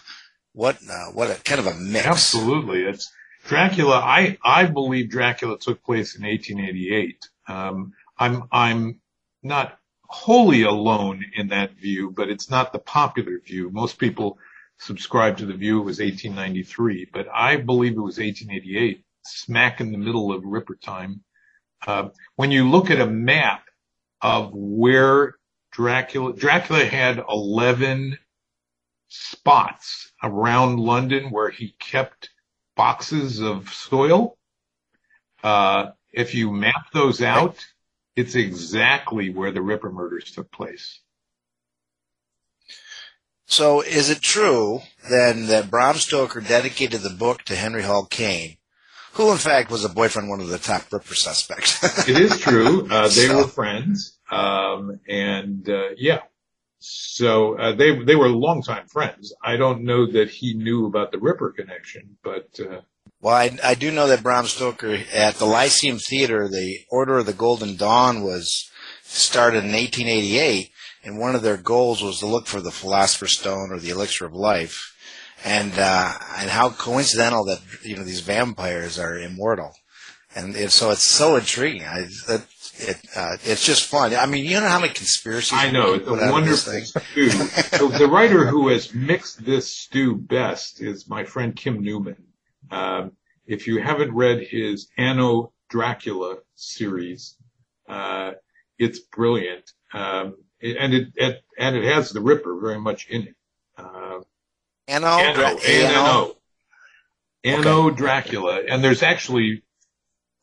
what, uh, what a kind of a mix. Absolutely. It's Dracula. I, I believe Dracula took place in 1888. Um, I'm, I'm not wholly alone in that view, but it's not the popular view. Most people subscribe to the view it was 1893, but I believe it was 1888, smack in the middle of Ripper time. Uh, when you look at a map of where Dracula, Dracula had 11 spots around London where he kept boxes of soil. Uh, if you map those out, it's exactly where the Ripper murders took place. So is it true then that Bram Stoker dedicated the book to Henry Hall Caine, who in fact was a boyfriend, one of the top Ripper suspects? <laughs> it is true. Uh, they So- were friends. Um, and, uh, yeah. So, uh, they, they were longtime friends. I don't know that he knew about the Ripper connection, but, uh, Well, I, I do know that Bram Stoker at the Lyceum Theater, the Order of the Golden Dawn was started in 1888, and one of their goals was to look for the Philosopher's Stone or the Elixir of Life, and uh, and how coincidental that you know these vampires are immortal, and so it's so intriguing. I, that, it uh, it's just fun. I mean, you know how many conspiracies I know it's a out of this wonderful stew. <laughs> so the writer who has mixed this stew best is my friend Kim Newman. Um, if you haven't read his Anno Dracula series, uh, it's brilliant, um, and it, it and it has the Ripper very much in it. Uh, Anno, Anno, Dra- A-N-O. Anno Dracula, and there's actually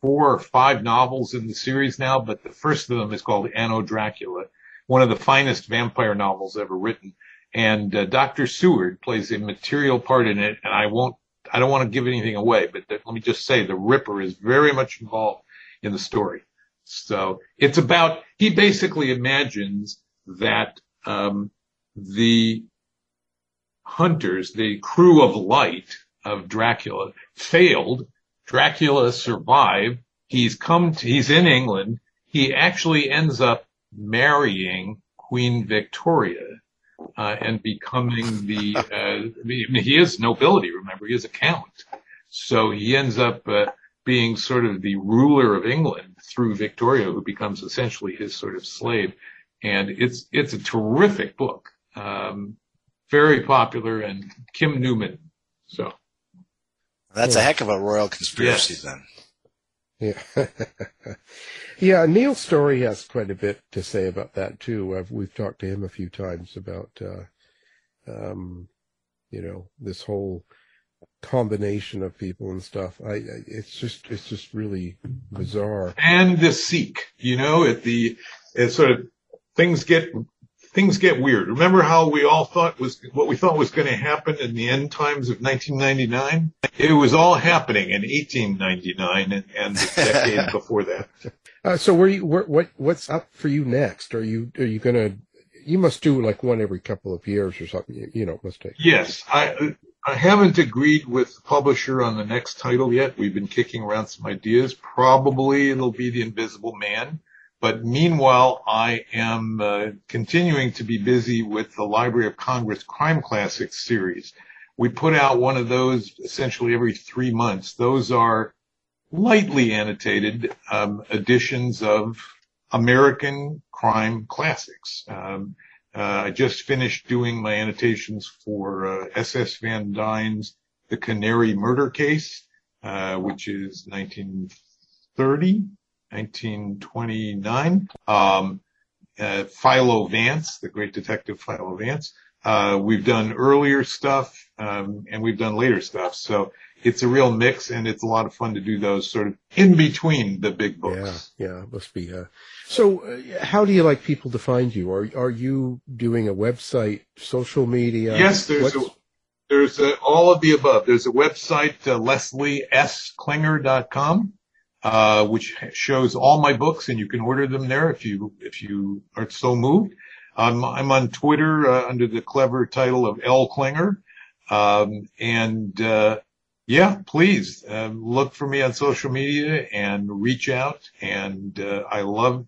four or five novels in the series now, but the first of them is called Anno Dracula, one of the finest vampire novels ever written. And uh, Dr. Seward plays a material part in it, and I won't, I don't want to give anything away, but the, let me just say the Ripper is very much involved in the story. So it's about, he basically imagines that, um, the hunters, the crew of light of Dracula failed. Dracula survived. He's come to, he's in England. He actually ends up marrying Queen Victoria uh, and becoming the, uh, he is nobility, remember, he is a count. So he ends up uh, being sort of the ruler of England through Victoria, who becomes essentially his sort of slave. And it's, it's a terrific book. Um, very popular and Kim Newman. So That's a heck of a royal conspiracy Yes. then. Yeah. <laughs> yeah, Neil Storey has quite a bit to say about that too. I've, we've talked to him a few times about, uh, um, you know, this whole combination of people and stuff. I, I it's just, it's just really bizarre. and the Sikh, you know, at the, it sort of things get, things get weird. Remember how we all thought was, what we thought was going to happen in the end times of 1999? It was all happening in 1899 and, and the decade <laughs> before that. Uh, so where you, where, what, what's up for you next? Are you, are you gonna, you must do like one every couple of years or something, you, you know, it must take. Yes, I I haven't agreed with the publisher on the next title yet. We've been kicking around some ideas. Probably it'll be The Invisible Man. But meanwhile, I am uh, continuing to be busy with the Library of Congress Crime Classics series. We put out one of those essentially every three months. Those are lightly annotated um, editions of American crime classics. Um, uh, I just finished doing my annotations for uh, S.S. Van Dyne's The Canary Murder Case, uh, which is 1930, 1929. Um, uh, Philo Vance, the great detective Philo Vance. Uh, we've done earlier stuff, um, and we've done later stuff. So it's a real mix, and it's a lot of fun to do those sort of in between the big books. Yeah, yeah, it must be. Uh, so, uh, how do you like people to find you? Are are you doing a website, social media? Yes, there's a, there's a, all of the above. There's a website, uh, lesliesklinger.com, uh, which shows all my books, and you can order them there if you if you are so moved. Um, I'm on Twitter uh, under the clever title of L Klinger, um, and uh, yeah, please um, look for me on social media and reach out. And uh, I love,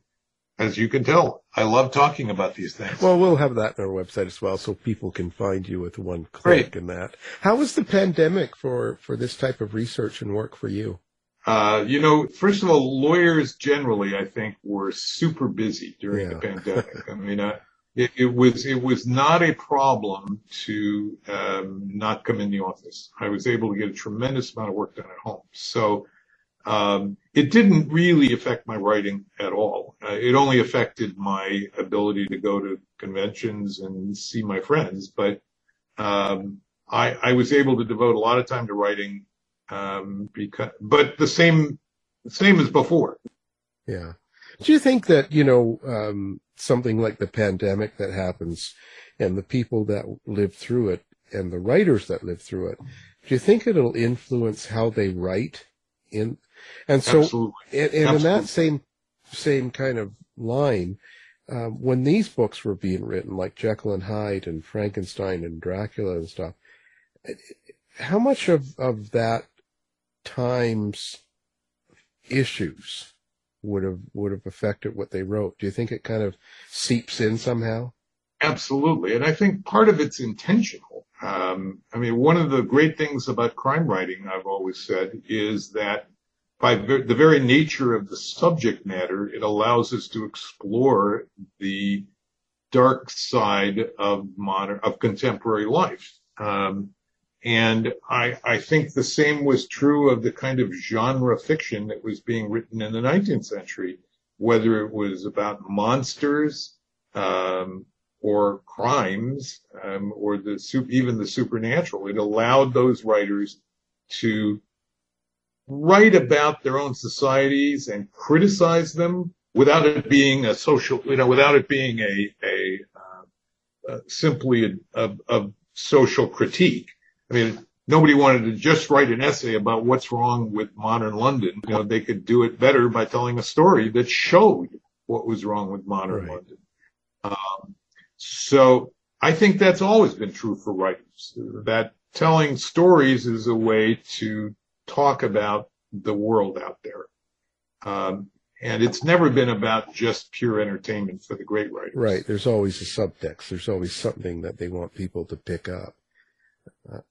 as you can tell, I love talking about these things. Well, we'll have that on our website as well, so people can find you with one click Great. and that. How was the pandemic for for this type of research and work for you? Uh, you know, first of all, lawyers generally, I think, were super busy during the pandemic. I mean, uh, it, it was it was not a problem to um, not come in the office. I was able to get a tremendous amount of work done at home. So um, it didn't really affect my writing at all. Uh, it only affected my ability to go to conventions and see my friends. But um, I, I was able to devote a lot of time to writing um, because, but the same, same as before. Yeah. Do you think that, you know, um, something like the pandemic that happens and the people that live through it and the writers that live through it, do you think it'll influence how they write in, and so, Absolutely. and, and in that same, same kind of line, um, when these books were being written, like Jekyll and Hyde and Frankenstein and Dracula and stuff, how much of, of that time's issues would have would have affected what they wrote? Do you think it kind of seeps in somehow? Absolutely. And I think part of it's intentional. Um, I mean, one of the great things about crime writing, I've always said, is that by the very nature of the subject matter, it allows us to explore the dark side of modern, of contemporary life. Um, and I, I think the same was true of the kind of genre fiction that was being written in the 19th century, whether it was about monsters, um, or crimes, um, or the even the supernatural. It allowed those writers to write about their own societies and criticize them without it being a social, you know, without it being a, a, uh, uh, simply a, a, a social critique. I mean, nobody wanted to just write an essay about what's wrong with modern London. You know, they could do it better by telling a story that showed what was wrong with modern London. Um, so I think that's always been true for writers, that telling stories is a way to talk about the world out there. Um, and it's never been about just pure entertainment for the great writers. Right. There's always a subtext. There's always something that they want people to pick up.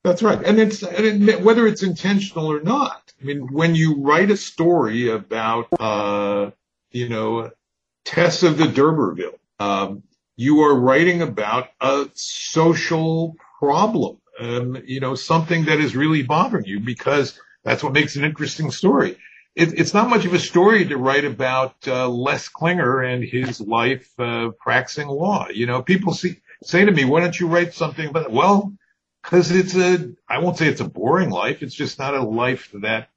That's right. And it's and it, whether it's intentional or not. I mean, when you write a story about, uh, you know, Tess of the D'Urberville, um, you are writing about a social problem, um, you know, something that is really bothering you because that's what makes an interesting story. It, it's not much of a story to write about uh, Les Klinger and his life uh, practicing law. You know, people see, say to me, "Why don't you write something about?" Well, because it's a, I won't say it's a boring life. It's just not a life that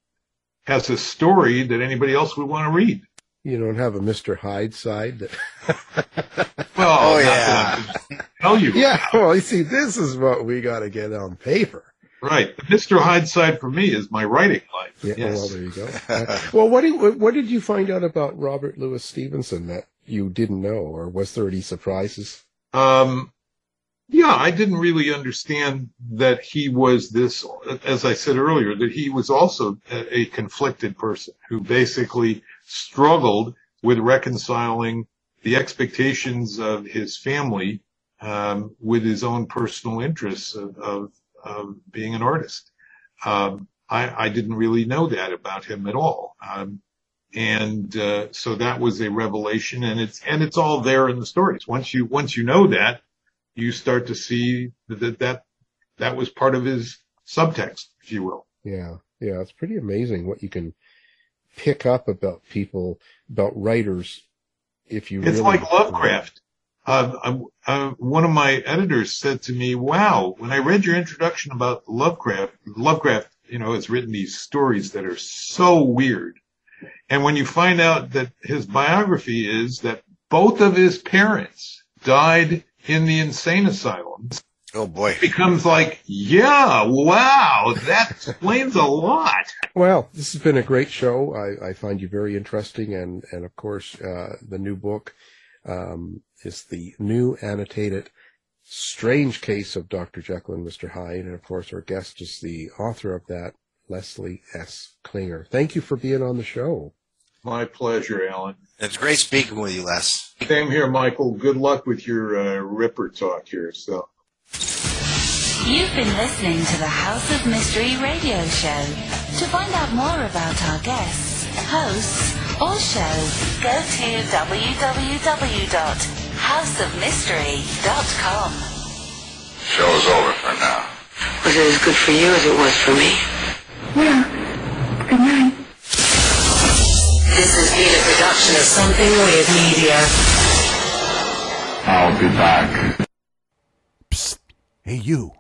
has a story that anybody else would want to read. You don't have a Mr. Hyde side that. <laughs> well, Oh, yeah. that I can tell you. Yeah, well, you see, this is what we got to get on paper. Right. The Mr. Hyde side for me is my writing life. Yeah, yes. well, there you go. <laughs> Uh, well, what, do what did you find out about Robert Louis Stevenson that you didn't know, or was there any surprises? Um, yeah, I didn't really understand that he was this, as I said earlier, that he was also a, conflicted person who basically struggled with reconciling the expectations of his family um, with his own personal interests of, of, of being an artist. Um, I, I didn't really know that about him at all. Um, and uh, so that was a revelation, and it's and it's all there in the stories. Once you once you know that, you start to see that that that was part of his subtext, if you will. Yeah, yeah, it's pretty amazing what you can pick up about people, about writers, if you It's really. like Lovecraft. Uh, uh, one of my editors said to me, "Wow, when I read your introduction about Lovecraft, Lovecraft, you know, has written these stories that are so weird, and when you find out that his biography is that both of his parents died in the insane asylum, Oh boy. it becomes like, yeah, wow, that explains a lot." Well, this has been a great show. I, I find you very interesting, and and of course, uh, the new book um, is the new annotated "Strange Case of Dr. Jekyll and Mr. Hyde," and of course, our guest is the author of that, Leslie S. Klinger. Thank you for being on the show. My pleasure, Alan. It's great speaking with you, Les. Same here, Michael. Good luck with your uh, Ripper talk here. So. You've been listening to the House of Mystery radio show. To find out more about our guests, hosts, or show, go to www.houseofmystery.com. Show's over for now. Was it as good for you as it was for me? Yeah. good night. This has been a production of Something Weird Media. I'll be back. Psst. Hey, you.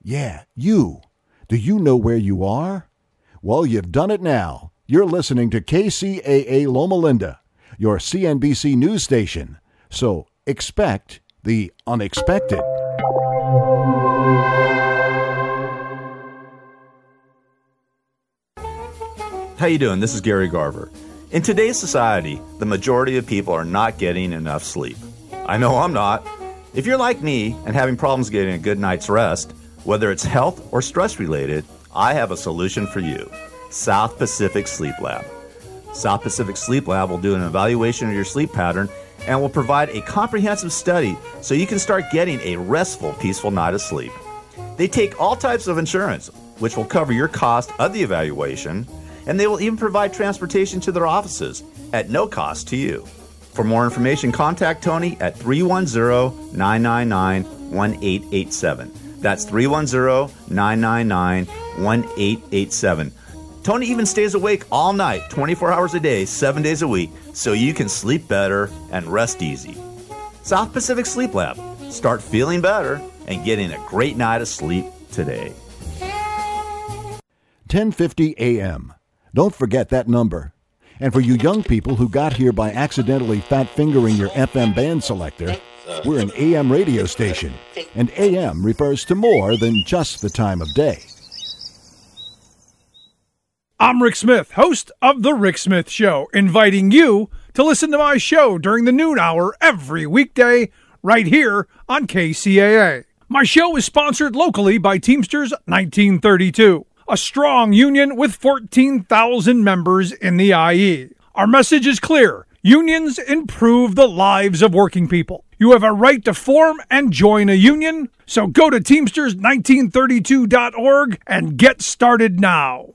Yeah, you. Do you know where you are? Well, you've done it now. You're listening to KCAA Loma Linda, your CNBC news station. So expect the unexpected. How you doing? This is Gary Garver. In today's society, the majority of people are not getting enough sleep. I know I'm not. If you're like me and having problems getting a good night's rest, whether it's health or stress related, I have a solution for you. South Pacific Sleep Lab. South Pacific Sleep Lab will do an evaluation of your sleep pattern and will provide a comprehensive study so you can start getting a restful, peaceful night of sleep. They take all types of insurance, which will cover your cost of the evaluation, and they will even provide transportation to their offices at no cost to you. For more information, contact Tony at 310 999 1887. That's 310 999 1887. Tony even stays awake all night, 24 hours a day, 7 days a week, so you can sleep better and rest easy. South Pacific Sleep Lab. Start feeling better and getting a great night of sleep today. 1050 AM. Don't forget that number. And for you young people who got here by accidentally fat fingering your FM band selector, we're an AM radio station. And AM refers to more than just the time of day. I'm Rick Smith, host of The Rick Smith Show, inviting you to listen to my show during the noon hour every weekday right here on KCAA. My show is sponsored locally by Teamsters 1932, a strong union with 14,000 members in the IE. Our message is clear. Unions improve the lives of working people. You have a right to form and join a union, so go to Teamsters1932.org and get started now.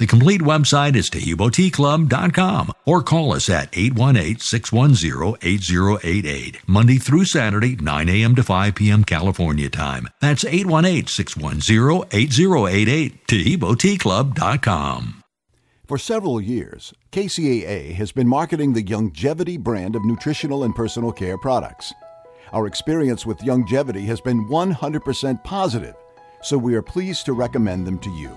The complete website is TaheeboTeaClub.com or call us at 818-610-8088, Monday through Saturday, 9 a.m. to 5 p.m. California time. That's 818-610-8088, TaheeboTeaClub.com. For several years, KCAA has been marketing the Youngevity brand of nutritional and personal care products. Our experience with Youngevity has been 100% positive, so we are pleased to recommend them to you.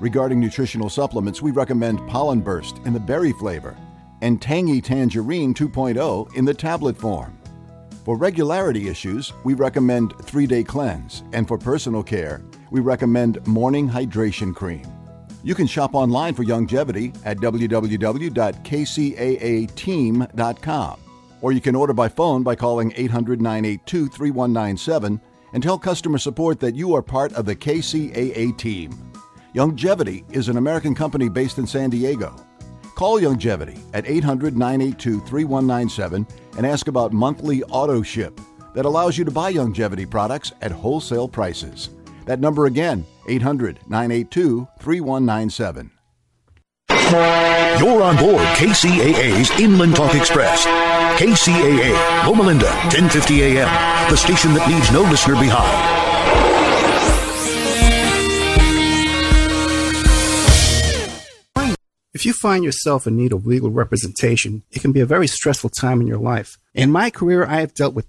Regarding nutritional supplements, we recommend Pollen Burst in the berry flavor and Tangy Tangerine 2.0 in the tablet form. For regularity issues, we recommend 3 Day Cleanse, and for personal care, we recommend Morning Hydration Cream. You can shop online for Youngevity at www.kcaateam.com, or you can order by phone by calling 800 982 3197 and tell customer support that you are part of the KCAA team. Youngevity is an American company based in San Diego. Call Youngevity at 800 982 3197 and ask about monthly auto ship that allows you to buy Youngevity products at wholesale prices. That number again, 800 982 3197. You're on board KCAA's Inland Talk Express. KCAA, Loma Linda, 1050 AM, the station that leaves no listener behind. If you find yourself in need of legal representation, it can be a very stressful time in your life. In my career, I have dealt with